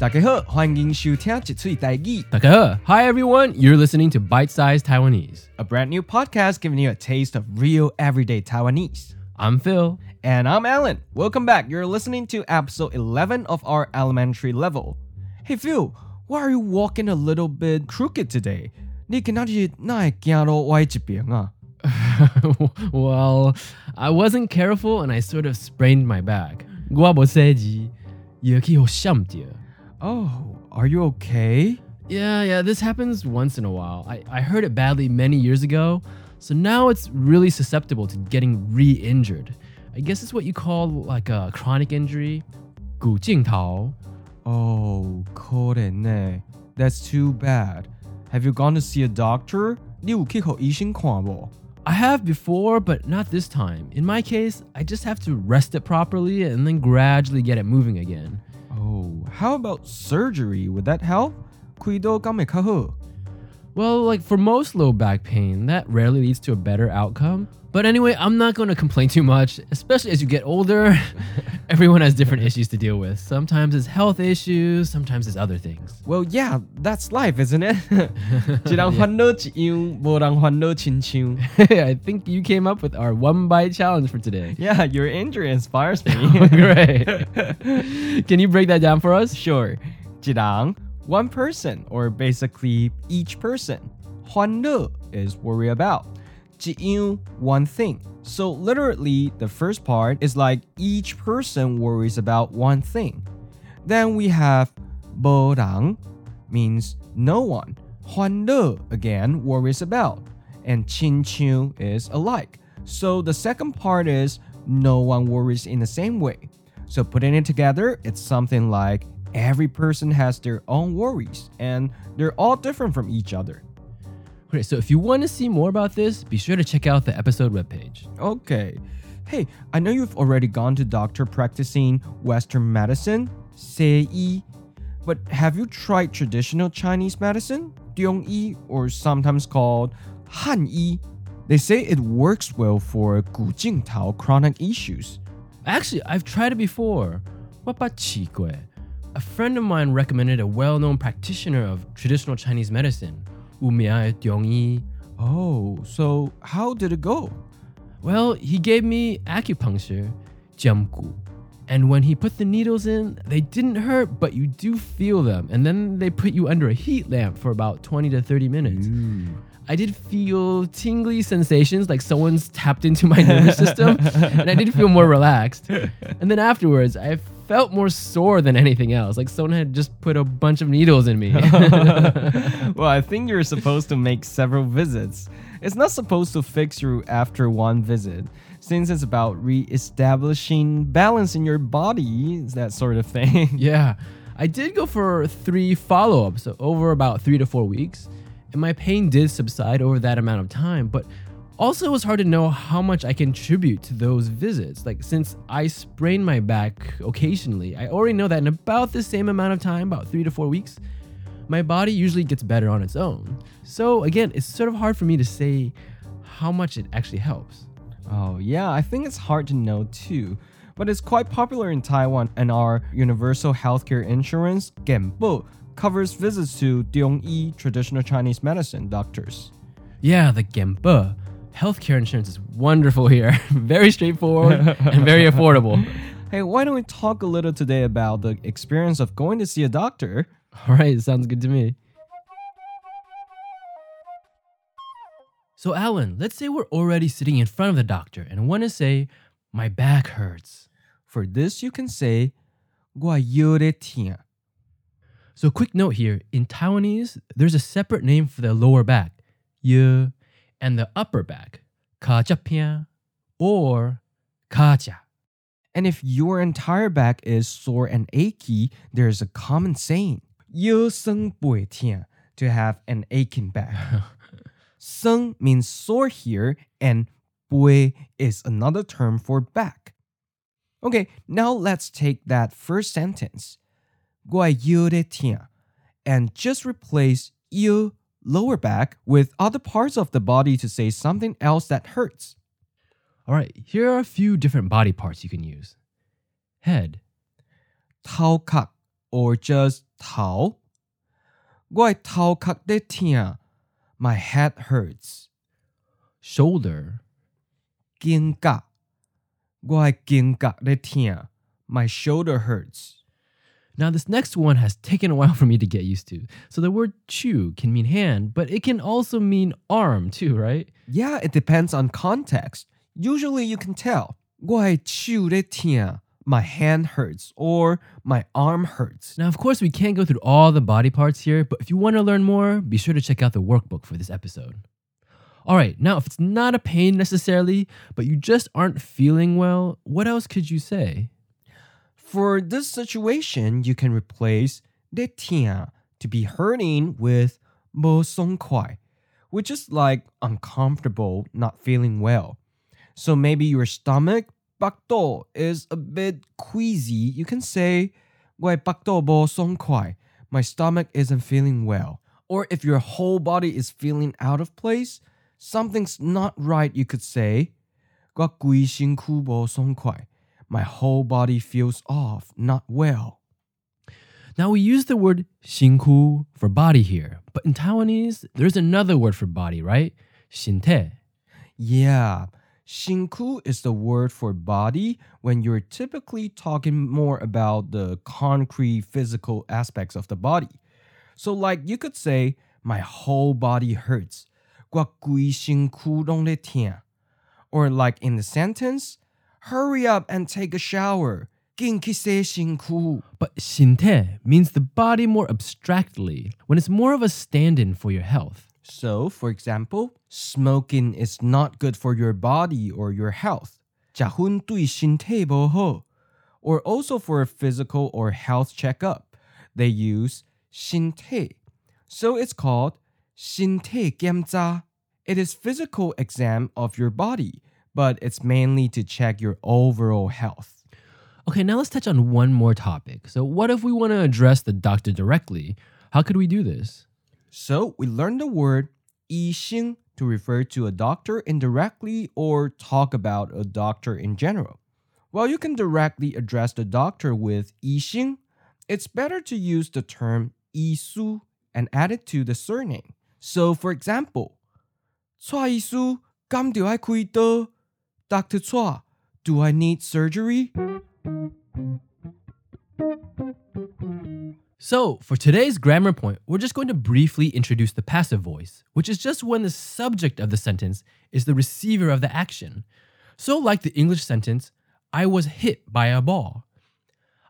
大家好，欢迎收听一嘴台语 Taka. Hi everyone, you're listening to Bite Size Taiwanese. a brand new podcast giving you a taste of real everyday Taiwanese. I'm Phil. And I'm Alan. Welcome back. You're listening to episode 11 of our elementary level. Hey Phil, why are you walking a little bit crooked today? 你今仔日哪会行到歪一边啊？ well, I wasn't careful and I sort of sprained my back. 我无洗字，也去好闪着。 Oh, are you okay? Yeah, yeah, this happens once in a while. I, I heard it badly many years ago, so now it's really susceptible to getting re-injured. I guess it's what you call like a chronic injury. 骨镜头. Oh, 可怜呢。That's too bad. Have you gone to see a doctor? 你有去给医生看无？ I have before, but not this time. In my case, I just have to rest it properly and then gradually get it moving again. Oh, how about surgery? Would that help? 开刀敢会较好？ Well, like for most low back pain, that rarely leads to a better outcome. But anyway, I'm not going to complain too much, especially as you get older. Everyone has different issues to deal with. Sometimes it's health issues, sometimes it's other things. Well, yeah, that's life, isn't it? yeah. I think you came up with our one bite challenge for today. Yeah, your injury inspires me. great. Can you break that down for us? Sure one person, or basically each person. 烦恼 is worry about. 一样 one thing. So literally, the first part is like each person worries about one thing. Then we have 无人 means no one. 欢乐 again worries about. And 亲像 is alike. So the second part is no one worries in the same way. So putting it together, it's something like every person has their own worries and they're all different from each other. Great, so if you want to see more about this, be sure to check out the episode webpage. Okay. Hey, I know you've already gone to doctor practicing Western medicine, Sei, but have you tried traditional Chinese medicine, Dongyi, or sometimes called Hanyi? They say it works well for Gu Jing Tao chronic issues. Actually, I've tried it before. What about Qi Gui? A friend of mine recommended a well-known practitioner of traditional Chinese medicine, Wu Miai Yi. Oh, so how did it go? Well, he gave me acupuncture, jiamgu. And when he put the needles in, they didn't hurt, but you do feel them. And then they put you under a heat lamp for about 20 to 30 minutes. Mm. I did feel tingly sensations like someone's tapped into my nervous system, and I did feel more relaxed. And then afterwards, I felt more sore than anything else, like someone had just put a bunch of needles in me. well, I think you're supposed to make several visits. It's not supposed to fix you after one visit, since it's about re establishing balance in your body, that sort of thing. yeah, I did go for three follow ups over about three to four weeks, and my pain did subside over that amount of time, but also, it was hard to know how much I contribute to those visits. Like, since I sprain my back occasionally, I already know that in about the same amount of time, about three to four weeks, my body usually gets better on its own. So, again, it's sort of hard for me to say how much it actually helps. Oh, yeah, I think it's hard to know too. But it's quite popular in Taiwan, and our universal healthcare insurance, Genbo, covers visits to Dongyi traditional Chinese medicine doctors. Yeah, the Gemba Healthcare insurance is wonderful here. very straightforward and very affordable. Hey, why don't we talk a little today about the experience of going to see a doctor? All right, sounds good to me. So, Alan, let's say we're already sitting in front of the doctor and want to say, My back hurts. For this, you can say, 我有点痛. So, quick note here in Taiwanese, there's a separate name for the lower back, ye, and the upper back, kajapia or kaja. And if your entire back is sore and achy, there is a common saying, yu seng bui tian," to have an aching back. seng means sore here, and bui is another term for back. Okay, now let's take that first sentence, "guai yu de tian," and just replace "yu" lower back with other parts of the body to say something else that hurts. All right, here are a few different body parts you can use. Head. Tao kak or just tao. Guai tao kak de tia. My head hurts. Shoulder. Gin ka. Guai de tia. My shoulder hurts. Now, this next one has taken a while for me to get used to. So, the word chu can mean hand, but it can also mean arm too, right? Yeah, it depends on context. Usually you can tell. 我的手在痛，my hand hurts or my arm hurts. Now, of course, we can't go through all the body parts here, but if you want to learn more, be sure to check out the workbook for this episode. All right, now if it's not a pain necessarily, but you just aren't feeling well, what else could you say? For this situation, you can replace de tian to be hurting with bo song kuai, which is like uncomfortable, not feeling well. So maybe your stomach bakdo is a bit queasy. You can say wai bakdo bo song kuai. My stomach isn't feeling well. Or if your whole body is feeling out of place, something's not right, you could say gua ku bo song. My whole body feels off, not well. Now, we use the word 辛苦 for body here, but in Taiwanese, there's another word for body, right? 心态. Yeah, 辛苦 is the word for body when you're typically talking more about the concrete physical aspects of the body. So, like you could say, My whole body hurts. 我规身躯拢在痛. Or, like in the sentence, Hurry up and take a shower. 紧去洗身躯. But 心态 means the body more abstractly, when it's more of a stand in for your health. So, for example, smoking is not good for your body or your health. 食薰对身体不好. Or also for a physical or health checkup, they use 身体. So it's called 身体检查. It is physical exam of your body, but it's mainly to check your overall health. Okay, now let's touch on one more topic. So, what if we want to address the doctor directly? How could we do this? So we learned the word 医生 to refer to a doctor indirectly or talk about a doctor in general. While you can directly address the doctor with 医生, it's better to use the term 医师 and add it to the surname. So for example, 蔡医师敢就爱开刀 Dr. Chua, do I need surgery? So, for today's grammar point, we're just going to briefly introduce the passive voice, which is just when the subject of the sentence is the receiver of the action. So, like the English sentence, I was hit by a ball.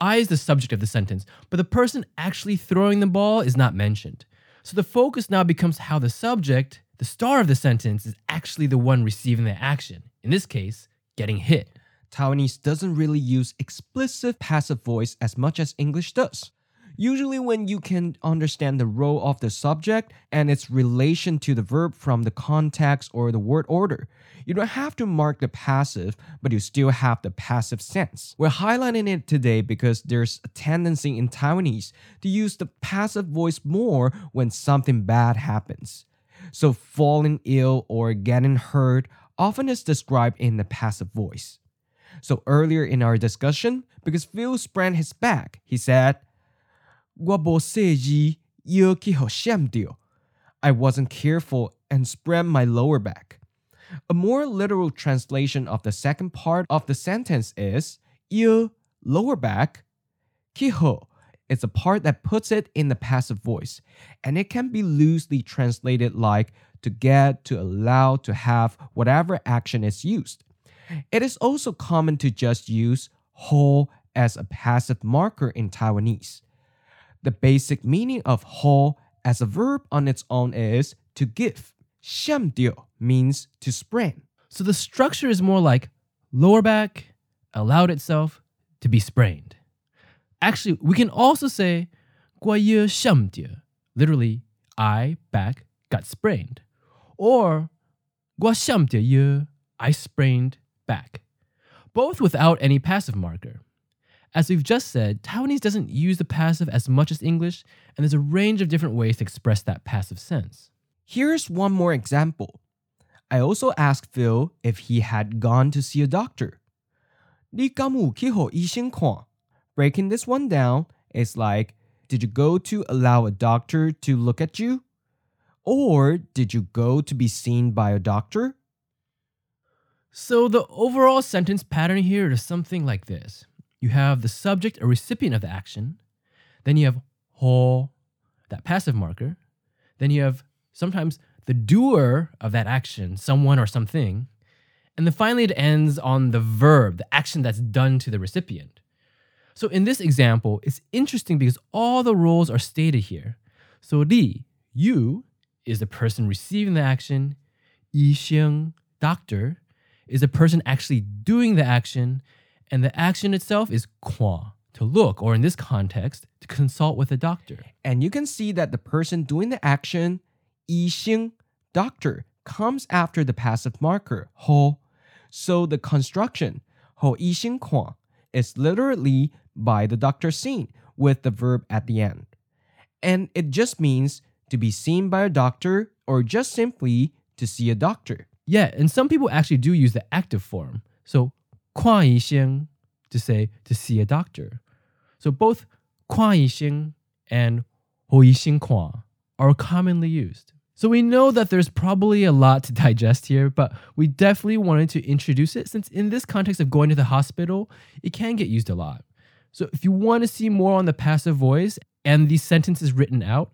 I is the subject of the sentence, but the person actually throwing the ball is not mentioned. So, the focus now becomes how the subject, the star of the sentence, is actually the one receiving the action. In this case, getting hit. Taiwanese doesn't really use explicit passive voice as much as English does. Usually, when you can understand the role of the subject and its relation to the verb from the context or the word order, you don't have to mark the passive, but you still have the passive sense. We're highlighting it today because there's a tendency in Taiwanese to use the passive voice more when something bad happens. So, falling ill or getting hurt often is described in the passive voice. So earlier in our discussion, because Phil sprained his back, he said, 我无细意腰去互闪掉. I wasn't careful and sprained my lower back. A more literal translation of the second part of the sentence is 腰 lower back 去互 it's a part that puts it in the passive voice, and it can be loosely translated like to get, to allow, to have, whatever action is used. It is also common to just use ho as a passive marker in Taiwanese. The basic meaning of ho as a verb on its own is to give. 相丢 means to sprain. So the structure is more like lower back allowed itself to be sprained. Actually, we can also say 过夜上跌, literally I back got sprained. Or 我上跌夜 I sprained back. Both without any passive marker. As we've just said, Taiwanese doesn't use the passive as much as English, and there's a range of different ways to express that passive sense. Here's one more example. I also asked Phil if he had gone to see a doctor. 你敢有去互医生看? Breaking this one down, is like, did you go to allow a doctor to look at you? Or did you go to be seen by a doctor? So the overall sentence pattern here is something like this. You have the subject or recipient of the action, then you have ho, that passive marker, then you have sometimes the doer of that action, someone or something, and then finally it ends on the verb, the action that's done to the recipient. So in this example, it's interesting because all the roles are stated here. So Li, you, is the person receiving the action. Yi Xing, doctor, is the person actually doing the action. And the action itself is kwa, to look, or in this context, to consult with a doctor. And you can see that the person doing the action, Yi Xing, doctor, comes after the passive marker, ho. So the construction, ho Yi Xing Kwa, is literally by the doctor seen with the verb at the end. And it just means to be seen by a doctor or just simply to see a doctor. Yeah, and some people actually do use the active form. So 看医生 to say to see a doctor. So both 看医生 and 和医生看 are commonly used. So we know that there's probably a lot to digest here, but we definitely wanted to introduce it since in this context of going to the hospital, it can get used a lot. So if you want to see more on the passive voice and these sentences written out,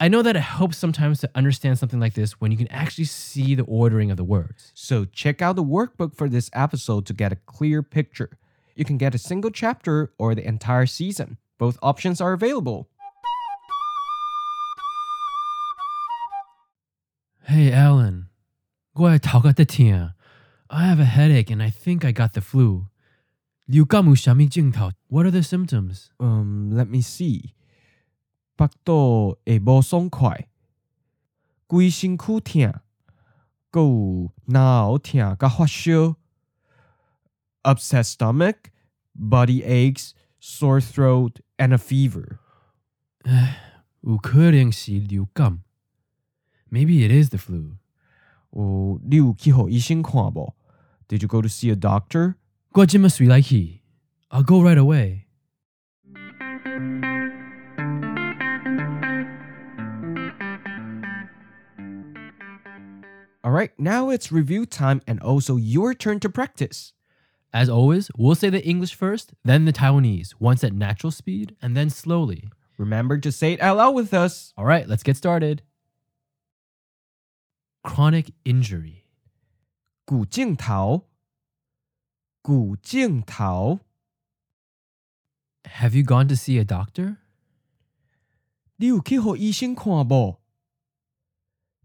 I know that it helps sometimes to understand something like this when you can actually see the ordering of the words. So check out the workbook for this episode to get a clear picture. You can get a single chapter or the entire season. Both options are available. Hey, Alan. 我系头壳得痛. I have a headache and I think I got the flu. 流感有啥物症头? What are the symptoms? Um, let me see. 腹肚会无爽快，规身躯痛，还有脑痛甲发烧，upset stomach, body aches, sore throat, and a fever. 有可能是流感. Maybe it is the flu. 哦，你有去互医生看无？Did you go to see a doctor? 我即刻随来去. I'll go right away. All right, now it's review time and also your turn to practice. As always, we'll say the English first, then the Taiwanese, once at natural speed, and then slowly. Remember to say it out loud with us. All right, let's get started. Chronic injury. 骨镜头，骨镜头， Have you gone to see a doctor? 你有去互医生看无？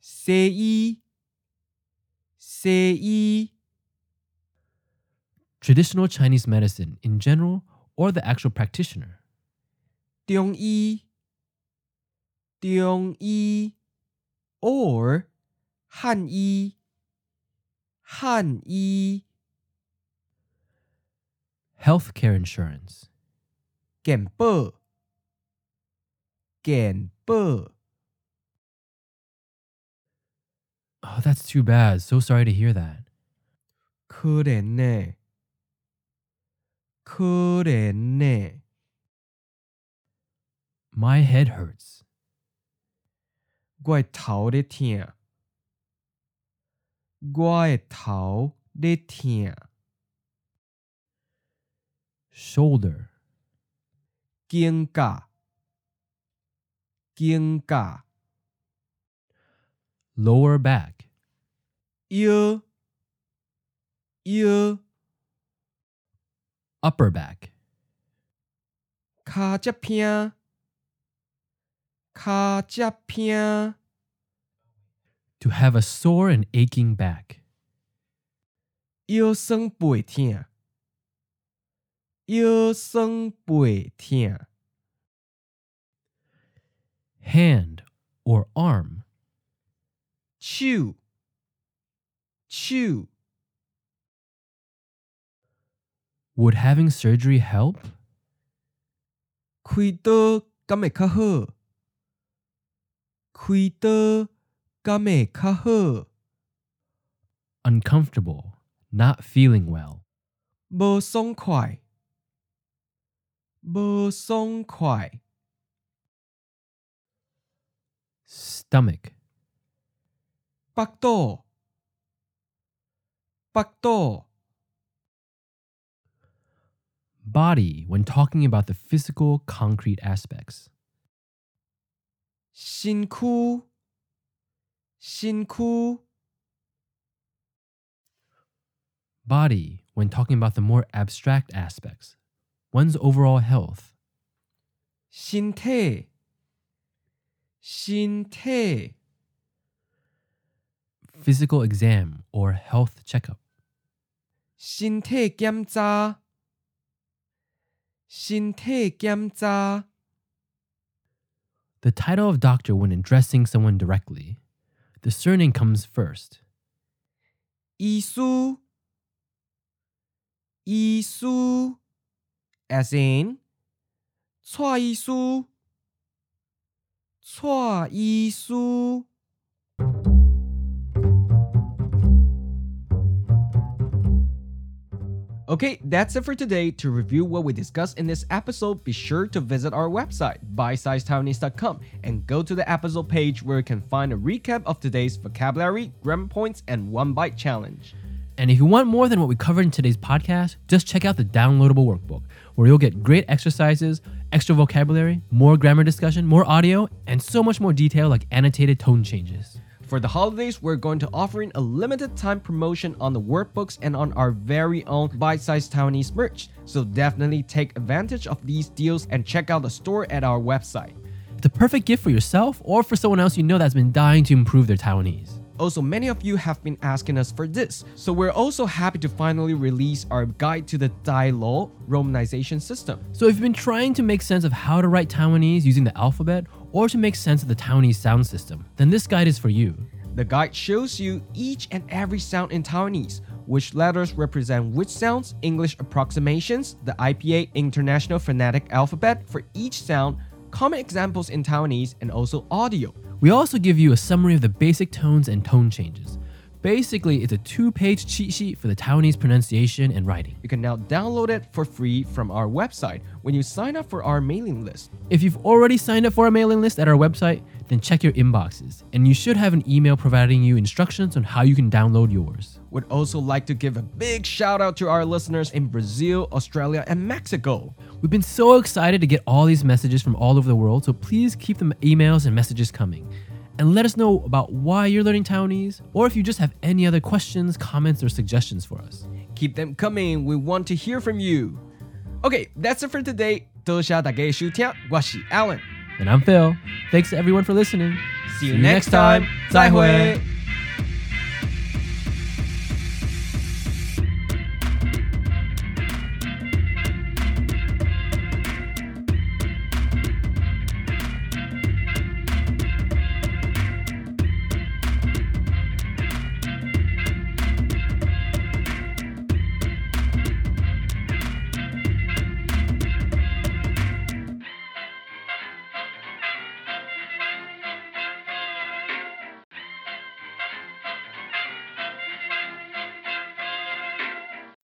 西医，西医， Traditional Chinese medicine in general or the actual practitioner. 中医，中医，or 汉医，汉医， Healthcare insurance. 健保，健保。 Oh, that's too bad. So sorry to hear that. 可怜呢，可怜呢。 My head hurts. 我的头咧痛，我的头咧痛， Shoulder. 肩胛，肩胛， Lower back. 腰，腰， Upper back. 骹只偏，骹只偏， To have a sore and aching back. 腰酸背痛，腰酸背痛。 hand, or arm. chew chew Would having surgery help? Khuy tơ ka mẹ kha hơ. Uncomfortable, not feeling well. Bơ song khoải. Bơ song khoải. Stomach 腹肚，腹肚。 body when talking about the physical, concrete aspects. 身躯，身躯。 Body when talking about the more abstract aspects, one's overall health. 身体，身体。 Physical exam or health checkup. 身体检查，身体检查。 The title of doctor when addressing someone directly. The surname comes first. 医师，医师，as in，蔡医师，蔡医师。 Okay, that's it for today. To review what we discussed in this episode, be sure to visit our website, bitesizedtaiwanese.com, and go to the episode page where you can find a recap of today's vocabulary, grammar points, and one bite challenge. And if you want more than what we covered in today's podcast, just check out the downloadable workbook, where you'll get great exercises, extra vocabulary, more grammar discussion, more audio, and so much more detail like annotated tone changes. For the holidays, we're going to offering a limited time promotion on the workbooks and on our very own bite-sized Taiwanese merch. So definitely take advantage of these deals and check out the store at our website. The perfect gift for yourself or for someone else you know that's been dying to improve their Taiwanese. Also, many of you have been asking us for this, so we're also happy to finally release our guide to the Tâi-lô romanization system. So if you've been trying to make sense of how to write Taiwanese using the alphabet or to make sense of the Taiwanese sound system, then this guide is for you. The guide shows you each and every sound in Taiwanese, which letters represent which sounds, English approximations, the IPA International Phonetic Alphabet for each sound, common examples in Taiwanese, and also audio. We also give you a summary of the basic tones and tone changes. Basically, it's a two page cheat sheet for the Taiwanese pronunciation and writing. You can now download it for free from our website when you sign up for our mailing list. If you've already signed up for our mailing list at our website, then check your inboxes, and you should have an email providing you instructions on how you can download yours. Would also like to give a big shout out to our listeners in Brazil, Australia, and Mexico. We've been so excited to get all these messages from all over the world, so please keep the emails and messages coming And let us know about why you're learning Taiwanese, or if you just have any other questions, comments, or suggestions for us. Keep them coming. We want to hear from you. Okay, that's it for today. 多谢大家的收听，我是 Alan。 And I'm Phil. Thanks to everyone for listening. See you next time. 再会。